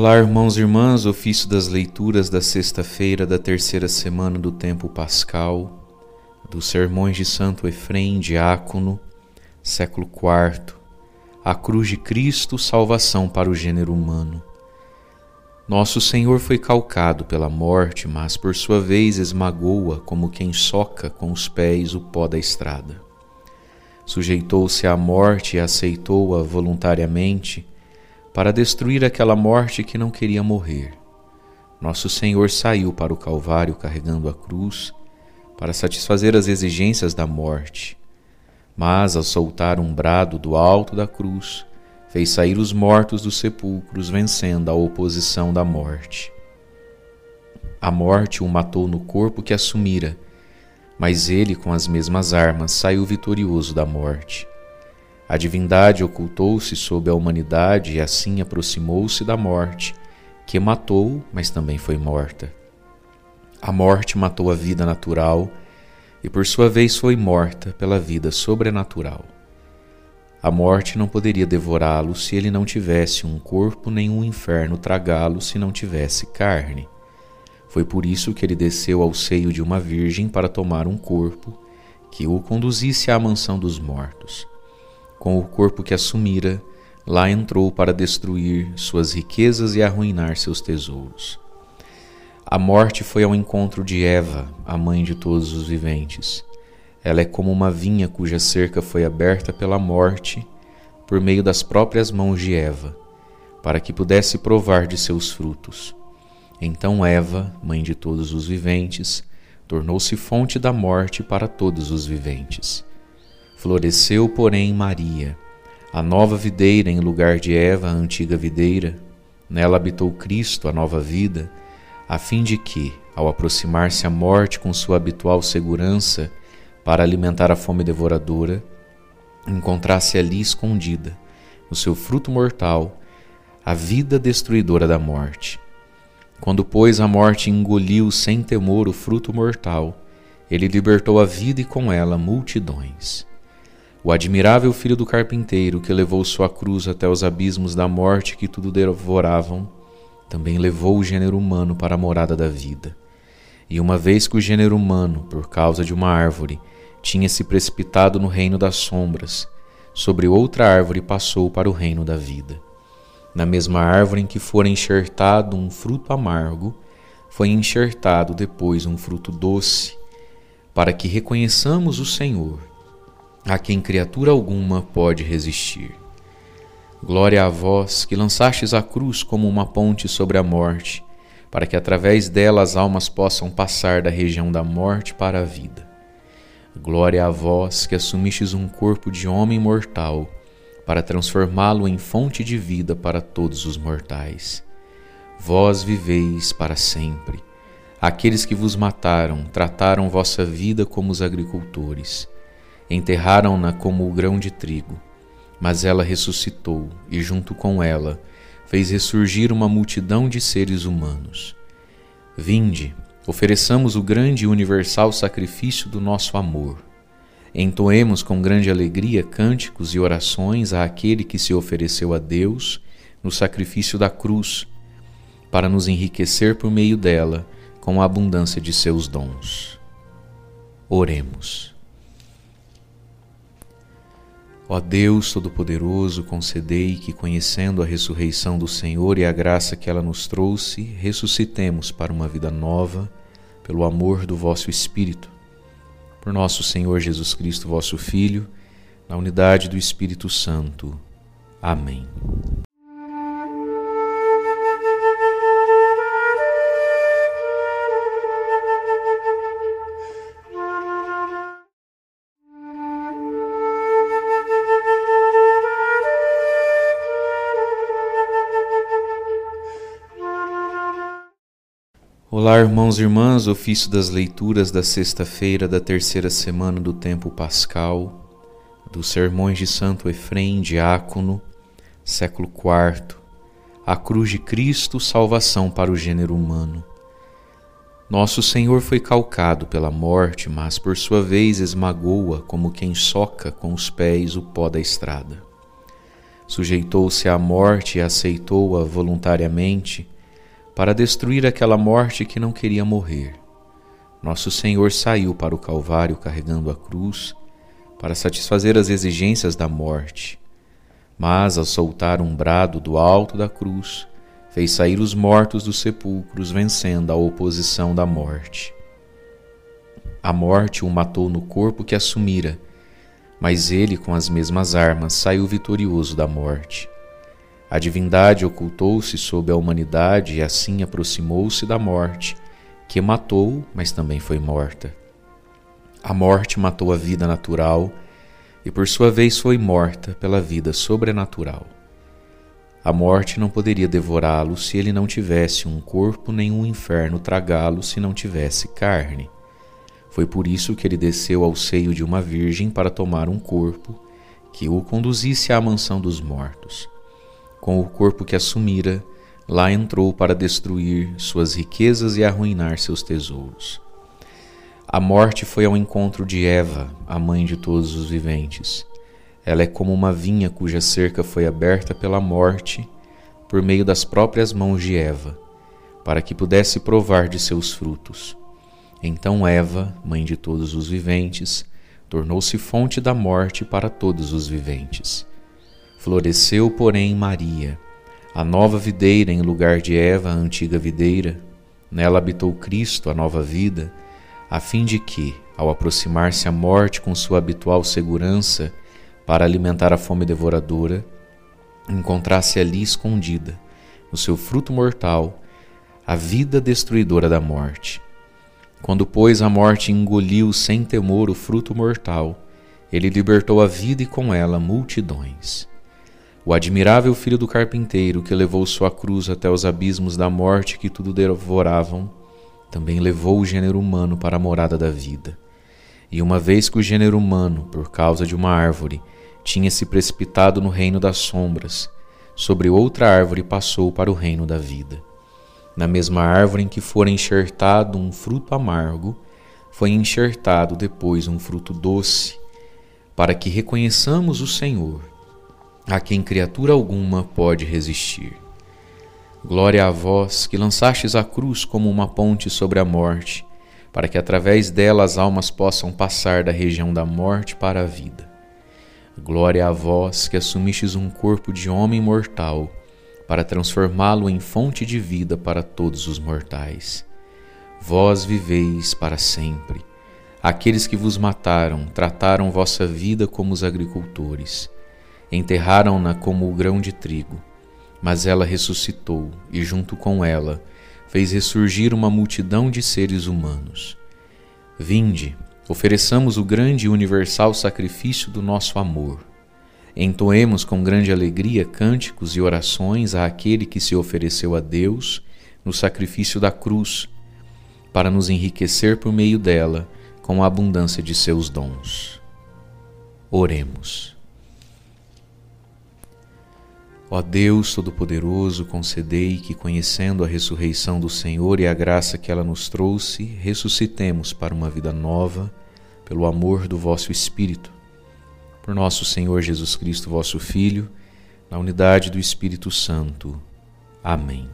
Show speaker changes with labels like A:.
A: Olá, irmãos e irmãs, ofício das leituras da sexta-feira da terceira semana do tempo pascal, dos sermões de Santo Efrem, diácono, século IV, a cruz de Cristo, salvação para o gênero humano. Nosso Senhor foi calcado pela morte, mas por sua vez esmagou-a como quem soca com os pés o pó da estrada. Sujeitou-se à morte e aceitou-a voluntariamente para destruir aquela morte que não queria morrer. Nosso Senhor saiu para o Calvário carregando a cruz para satisfazer as exigências da morte. Mas, ao soltar um brado do alto da cruz, fez sair os mortos dos sepulcros, vencendo a oposição da morte. A morte o matou no corpo que assumira, mas ele, com as mesmas armas, saiu vitorioso da morte. A divindade ocultou-se sob a humanidade e assim aproximou-se da morte, que matou, mas também foi morta. A morte matou a vida natural e, por sua vez, foi morta pela vida sobrenatural. A morte não poderia devorá-lo se ele não tivesse um corpo, nem um inferno tragá-lo se não tivesse carne. Foi por isso que ele desceu ao seio de uma virgem para tomar um corpo que o conduzisse à mansão dos mortos com o corpo que assumira, lá entrou para destruir suas riquezas e arruinar seus tesouros. A morte foi ao encontro de Eva, a mãe de todos os viventes. Ela é como uma vinha cuja cerca foi aberta pela morte por meio das próprias mãos de Eva, para que pudesse provar de seus frutos. Então Eva, mãe de todos os viventes, tornou-se fonte da morte para todos os viventes. Floresceu, porém, Maria, a nova videira em lugar de Eva, a antiga videira. Nela habitou Cristo, a nova vida, a fim de que, ao aproximar-se a morte com sua habitual segurança para alimentar a fome devoradora, encontrasse ali escondida, no seu fruto mortal, a vida destruidora da morte. Quando, pois, a morte engoliu sem temor o fruto mortal, ele libertou a vida e com ela multidões. O admirável filho do carpinteiro que levou sua cruz até os abismos da morte que tudo devoravam, também levou o gênero humano para a morada da vida. E uma vez que o gênero humano, por causa de uma árvore, tinha se precipitado no reino das sombras, sobre outra árvore passou para o reino da vida. Na mesma árvore em que fora enxertado um fruto amargo, foi enxertado depois um fruto doce, para que reconheçamos o Senhor a quem criatura alguma pode resistir. Glória a vós que lançastes a cruz como uma ponte sobre a morte, para que através dela as almas possam passar da região da morte para a vida. Glória a vós que assumistes um corpo de homem mortal, para transformá-lo em fonte de vida para todos os mortais. Vós viveis para sempre. Aqueles que vos mataram trataram vossa vida como os agricultores Enterraram-na como o grão de trigo, mas ela ressuscitou e, junto com ela, fez ressurgir uma multidão de seres humanos. Vinde, ofereçamos o grande e universal sacrifício do nosso amor. Entoemos com grande alegria cânticos e orações àquele que se ofereceu a Deus no sacrifício da cruz, para nos enriquecer por meio dela com a abundância de seus dons. Oremos. Ó Deus Todo-Poderoso, concedei que, conhecendo a ressurreição do Senhor e a graça que ela nos trouxe, ressuscitemos para uma vida nova, pelo amor do vosso Espírito. Por nosso Senhor Jesus Cristo, vosso Filho, na unidade do Espírito Santo. Amém. Olá, irmãos e irmãs, ofício das leituras da sexta-feira da terceira semana do tempo pascal, dos sermões de Santo Efrem, diácono, século IV, a cruz de Cristo, salvação para o gênero humano. Nosso Senhor foi calcado pela morte, mas por sua vez esmagou-a como quem soca com os pés o pó da estrada. sujeitou-se à morte e aceitou-a voluntariamente para destruir aquela morte que não queria morrer. Nosso Senhor saiu para o Calvário carregando a cruz para satisfazer as exigências da morte, mas ao soltar um brado do alto da cruz, fez sair os mortos dos sepulcros, vencendo a oposição da morte. A morte o matou no corpo que assumira, mas ele, com as mesmas armas, saiu vitorioso da morte. A divindade ocultou-se sob a humanidade e assim aproximou-se da morte, que matou, mas também foi morta. A morte matou a vida natural e, por sua vez, foi morta pela vida sobrenatural. A morte não poderia devorá-lo se ele não tivesse um corpo, nem um inferno tragá-lo se não tivesse carne. Foi por isso que ele desceu ao seio de uma virgem para tomar um corpo que o conduzisse à mansão dos mortos. Com o corpo que assumira, lá entrou para destruir suas riquezas e arruinar seus tesouros. A morte foi ao encontro de Eva, a mãe de todos os viventes. Ela é como uma vinha cuja cerca foi aberta pela morte por meio das próprias mãos de Eva, para que pudesse provar de seus frutos. Então Eva, mãe de todos os viventes, tornou-se fonte da morte para todos os viventes. Floresceu, porém, Maria, a nova videira em lugar de Eva, a antiga videira. Nela habitou Cristo, a nova vida, a fim de que, ao aproximar-se a morte com sua habitual segurança para alimentar a fome devoradora, encontrasse ali escondida, no seu fruto mortal, a vida destruidora da morte quando, pois, a morte engoliu sem temor o fruto mortal, ele libertou a vida e com ela multidões. O admirável filho do carpinteiro, que levou sua cruz até os abismos da morte que tudo devoravam, também levou o gênero humano para a morada da vida. E uma vez que o gênero humano, por causa de uma árvore, tinha se precipitado no reino das sombras, sobre outra árvore passou para o reino da vida. Na mesma árvore em que fora enxertado um fruto amargo, foi enxertado depois um fruto doce, para que reconheçamos o Senhor, a quem criatura alguma pode resistir. Glória a vós que lançastes a cruz como uma ponte sobre a morte, para que através dela as almas possam passar da região da morte para a vida. Glória a vós que assumistes um corpo de homem mortal para transformá-lo em fonte de vida para todos os mortais. Vós viveis para sempre. Aqueles que vos mataram trataram vossa vida como os agricultores. Enterraram-na como o grão de trigo. Mas ela ressuscitou e, junto com ela, fez ressurgir uma multidão de seres humanos. Vinde, ofereçamos o grande e universal sacrifício do nosso amor Entoemos com grande alegria cânticos e orações àquele que se ofereceu a Deus no sacrifício da cruz, para nos enriquecer por meio dela com a abundância de seus dons. Oremos. Ó Deus Todo-Poderoso, concedei que, conhecendo a ressurreição do Senhor e a graça que ela nos trouxe, ressuscitemos para uma vida nova, pelo amor do vosso Espírito por nosso Senhor Jesus Cristo, vosso Filho, na unidade do Espírito Santo. Amém.